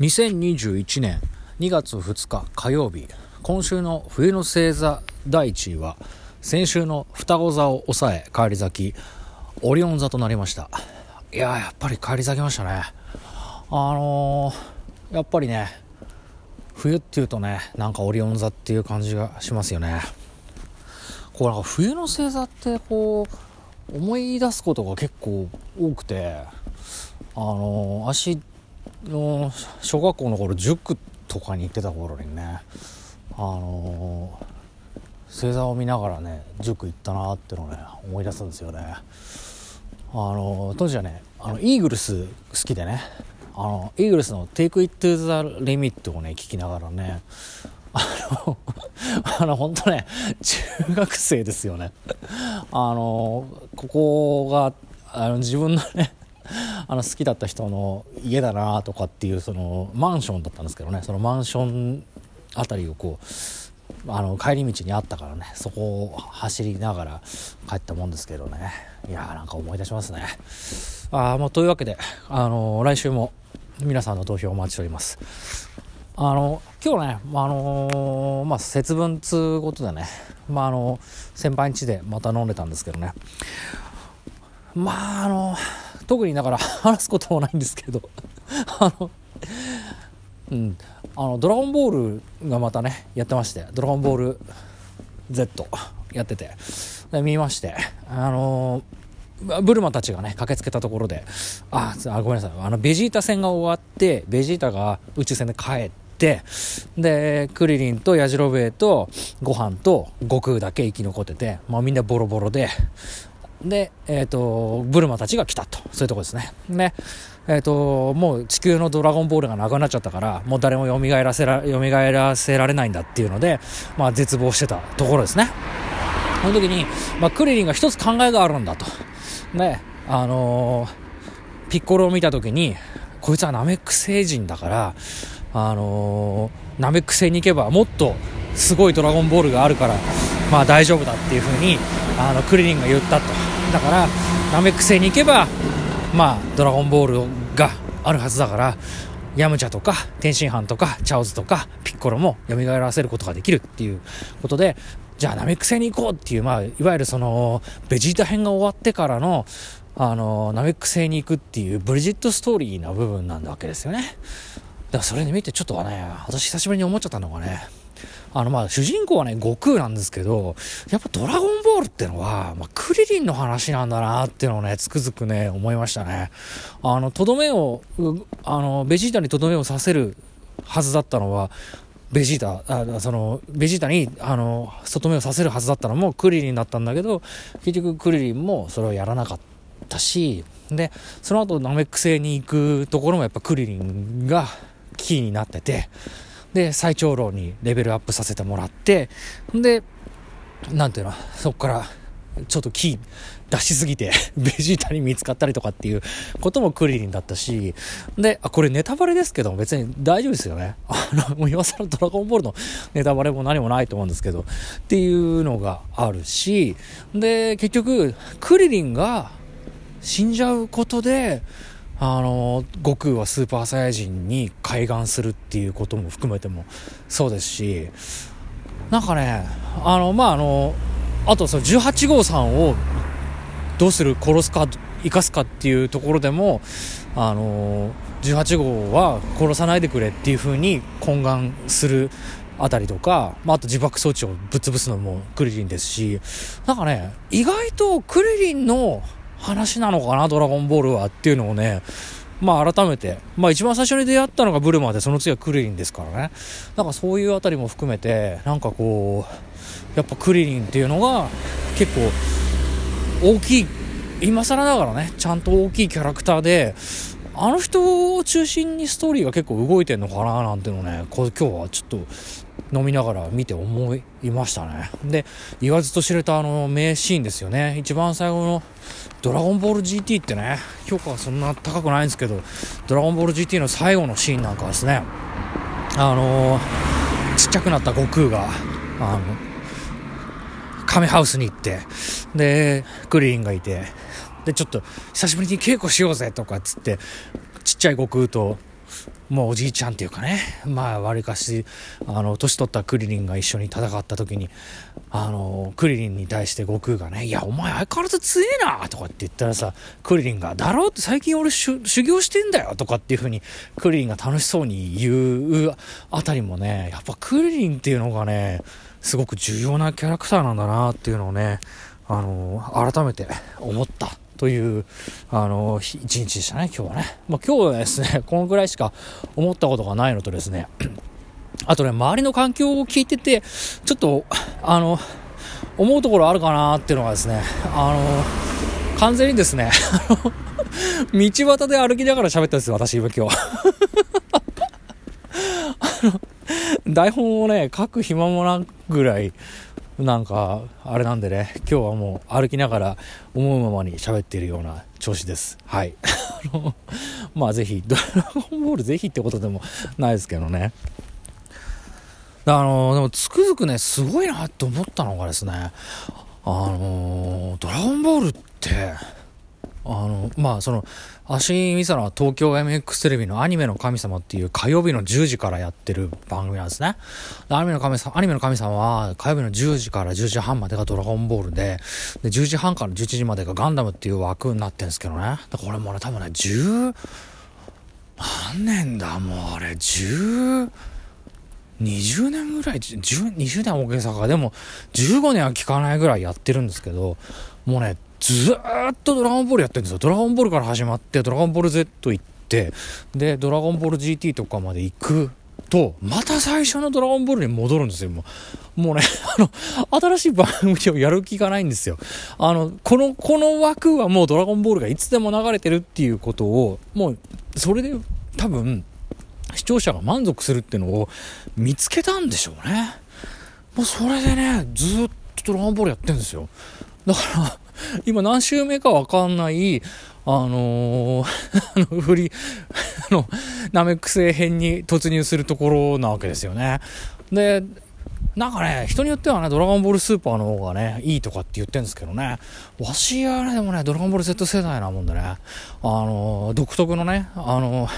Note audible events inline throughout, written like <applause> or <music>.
2021年2月2日火曜日今週の冬の星座第1位は先週の双子座を抑え返り咲きオリオン座となりました。いややっぱり返り咲きましたね。あのー、やっぱりね冬っていうとねなんかオリオン座っていう感じがしますよね。こうなんか冬の星座ってこう思い出すことが結構多くてあのー、足の小学校の頃塾とかに行ってた頃にねあの星座を見ながらね塾行ったなってのをね思い出すんですよね。あの当時はねあのイーグルス好きでねあのイーグルスの「Take It to the Limit」をね聞きながらねあのあの本当ね中学生ですよね。あのここがあの自分のねあの好きだった人の家だなとかっていうそのマンションだったんですけどね。そのマンションあたりをこうあの帰り道にあったからね。そこを走りながら帰ったもんですけどね。いやーなんか思い出しますね。あまあというわけであの来週も皆さんの投票をお待ちしております。あの今日ね、あのー、まあ、節分つうことでね、まあ、あの先輩ん家でまた飲んでたんですけどね。まああの特にだから話すこともないんですけど <laughs> あのうん。あのドラゴンボールがまたねやってましてドラゴンボール Z やっててで見ましてあのブルマたちがね駆けつけたところでああごめんなさい。あのベジータ戦が終わってベジータが宇宙船で帰ってでクリリンとヤジロベエとご飯と悟空だけ生き残ってて、まあ、みんなボロボロでで、えっ、ー、と、ブルマたちが来たと。そういうとこですね。で、えっ、ー、と、もう地球のドラゴンボールがなくなっちゃったから、もう誰も蘇らせら、蘇らせられないんだっていうので、まあ絶望してたところですね。その時に、まあクリリンが一つ考えがあるんだと。ね、あのー、ピッコロを見た時に、こいつはナメック星人だから、あのー、ナメック星に行けばもっとすごいドラゴンボールがあるから、まあ大丈夫だっていう風に、あの、クリリンが言ったと。だからナメック星に行けばまあドラゴンボールがあるはずだからヤムチャとか天津飯とかチャオズとかピッコロも蘇らせることができるっていうことでじゃあナメック星に行こうっていうまあいわゆるそのベジータ編が終わってからのあのナメック星に行くっていうブリジットストーリーな部分なんだわけですよね。だからそれで見てちょっとね私久しぶりに思っちゃったのがねあの、まあ、主人公はね、悟空なんですけど、やっぱドラゴンボールってのは、まあ、クリリンの話なんだなっていうのをね、つくづくね、思いましたね。あの、とどめを、あの、ベジータにとどめをさせるはずだったのは、ベジータ、あその、ベジータに、あの、外目をさせるはずだったのもクリリンだったんだけど、結局クリリンもそれをやらなかったし、で、その後ナメック星に行くところもやっぱクリリンがキーになってて、で、最長老にレベルアップさせてもらって、で、なんていうの、そこから、ちょっとキー出しすぎて、<laughs> ベジータに見つかったりとかっていうこともクリリンだったし、で、あ、これネタバレですけど、別に大丈夫ですよね。あの、もう今更ドラゴンボールのネタバレも何もないと思うんですけど、っていうのがあるし、で、結局、クリリンが死んじゃうことで、あの、悟空はスーパーサイヤ人に開眼するっていうことも含めてもそうですし、なんかね、あの、まあ、あの、あとその18号さんをどうする殺すか生かすかっていうところでもあの18号は殺さないでくれっていう風に懇願するあたりとか、まあ、あと自爆装置をぶっ潰すのもクリリンですしなんかね意外とクリリンの話なのかな、ドラゴンボールはっていうのをね、まあ改めて、まあ一番最初に出会ったのがブルマで、その次はクリリンですからね。なんかそういうあたりも含めて、なんかこう、やっぱクリリンっていうのが結構大きい、今更ながらね、ちゃんと大きいキャラクターで、あの人を中心にストーリーが結構動いてんのかななんてのね、こ今日はちょっと飲みながら見て思いましたね。で、言わずと知れたあの名シーンですよね。一番最後のドラゴンボール GT ってね、評価はそんな高くないんですけど、ドラゴンボール GT の最後のシーンなんかはですね、あのー、ちっちゃくなった悟空が、あの、カメハウスに行って、で、クリリンがいて、で、ちょっと久しぶりに稽古しようぜとかっつって、ちっちゃい悟空ともうおじいちゃんっていうかねまあわりかしあの年取ったクリリンが一緒に戦った時にあのクリリンに対して悟空がね「いやお前相変わらず強えな」とかって言ったらさクリリンが「だろう?」って最近俺修行してんだよとかっていう風にクリリンが楽しそうに言うあたりもねやっぱクリリンっていうのがねすごく重要なキャラクターなんだなっていうのをねあの改めて思ったという、あの、一日でしたね、今日はね。まあ、今日はですね、<laughs> このぐらいしか思ったことがないのとですね、<clears throat> あとね、周りの環境を聞いてて、ちょっと、あの、思うところあるかなっていうのがですね、あの、完全にですね、あの、道端で歩きながら喋ったんですよ、私今今日。<laughs> あの、台本をね、書く暇もなくぐらい、なんか、あれなんでね、今日はもう歩きながら思うままに喋っているような調子です。はい。<laughs> あの、まあぜひ、ドラゴンボールぜひってことでもないですけどね。あの、でもつくづくね、すごいなって思ったのがですね、あの、ドラゴンボールって、あの、まあその、足見たのは東京 MX テレビのアニメの神様っていう火曜日の10時からやってる番組なんですね。アニメの神様、アニメの神様は火曜日の10時から10時半までがドラゴンボールで、で、10時半から11時までがガンダムっていう枠になってるんですけどね。だからこれもね、多分ね、10、何年だ、もうあれ、10、20年ぐらい、10 20年は大げさか。でも、15年は聞かないぐらいやってるんですけど、もうね、ずーっとドラゴンボールやってるんですよ。ドラゴンボールから始まって、ドラゴンボール Z 行って、で、ドラゴンボール GT とかまで行くと、また最初のドラゴンボールに戻るんですよ、もう。もうね、<laughs> あの、新しい番組をやる気がないんですよ。あの、この、この枠はもうドラゴンボールがいつでも流れてるっていうことを、もう、それで多分、視聴者が満足するっていうのを見つけたんでしょうね。もうそれでね、ずっとドラゴンボールやってるんですよ。だから、今何週目かわかんない、あのー、<laughs> あの、振り、あの、ナメック星編に突入するところなわけですよね。で、なんかね、人によってはね、ドラゴンボールスーパーの方がね、いいとかって言ってるんですけどね、わしはね、でもね、ドラゴンボール Z 世代なもんでね、あのー、独特のね、あのー、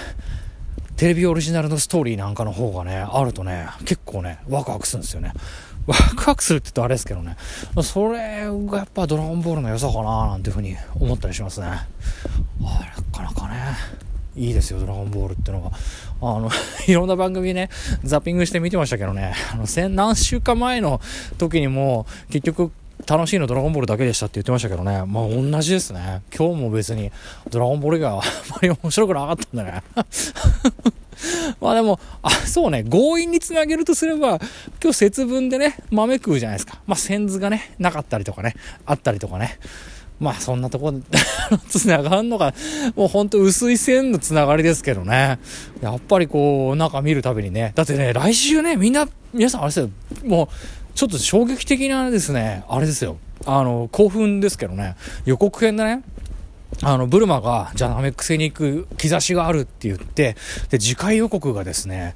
テレビオリジナルのストーリーなんかの方がね、あるとね、結構ね、ワクワクするんですよね。<laughs> ワクワクするって言うとあれですけどね。それがやっぱドラゴンボールの良さかななんていうふうに思ったりしますね。あなかなかね、いいですよ、ドラゴンボールってのが。あの、<laughs> いろんな番組ね、ザッピングして見てましたけどね、あの、先何週間前の時にも、結局、楽しいのドラゴンボールだけでしたって言ってましたけどね。まあ同じですね。今日も別にドラゴンボールが <laughs> あんまり面白くなかったんだね。<laughs> まあでも、あ、そうね、強引につなげるとすれば、今日節分でね、豆食うじゃないですか。まあ、線図がね、なかったりとかね、あったりとかね。まあ、そんなとこでつながんのが、もうほんと薄い線のつながりですけどね。やっぱりこう、中見るたびにね。だってね、来週ね、みんな、皆さんあれですよ、もう、ちょっと衝撃的なですね、あれですよ。あの、興奮ですけどね、予告編でね、あの、ブルマが、じゃあナメック星に行く兆しがあるって言って、で、次回予告がですね、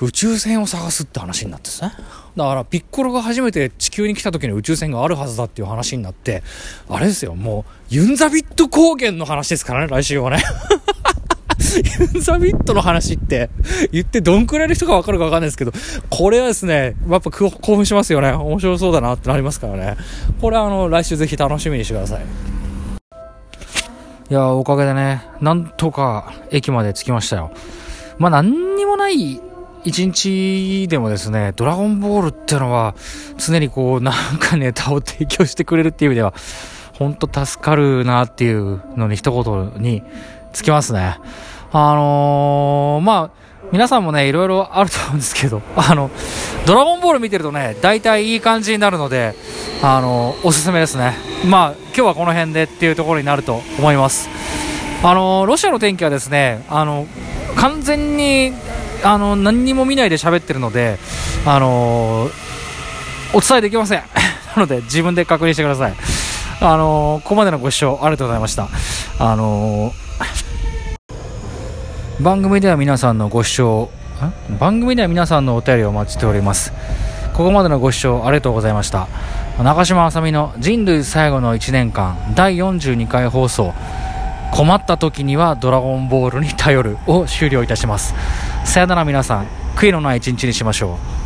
宇宙船を探すって話になってですね。だから、ピッコロが初めて地球に来た時に宇宙船があるはずだっていう話になって、あれですよ、もう、ユンザビット高原の話ですからね、来週はね。<laughs> ユンザビットの話って言ってどんくらいの人がわかるかわかんないですけど、これはですね、やっぱ興奮しますよね。面白そうだなってなりますからね。これはあの、来週ぜひ楽しみにしてください。いやおかげでね、なんとか駅まで着きましたよ。まあ、何にもない一日でもですね、ドラゴンボールってのは、常にこう、なんかネタを提供してくれるっていう意味では、ほんと助かるなっていうのに一言につきますね。あのー、まあ、皆さんもね、いろいろあると思うんですけど、<laughs> あの、ドラゴンボール見てるとね、大体いい感じになるので、あの、おすすめですね。まあ、今日はこの辺でっていうところになると思います。あの、ロシアの天気はですね、あの、完全に、あの、何にも見ないで喋ってるので、あの、お伝えできません。<laughs> なので、自分で確認してください。あの、ここまでのご視聴ありがとうございました。あの、番組では皆さんのご視聴番組では皆さんのお便りをお待ちしております。ここまでのご視聴ありがとうございました。中島あさみの人類最後の1年間第42回放送。困った時にはドラゴンボールに頼るを終了いたします。さよなら皆さん。悔いのない一日にしましょう。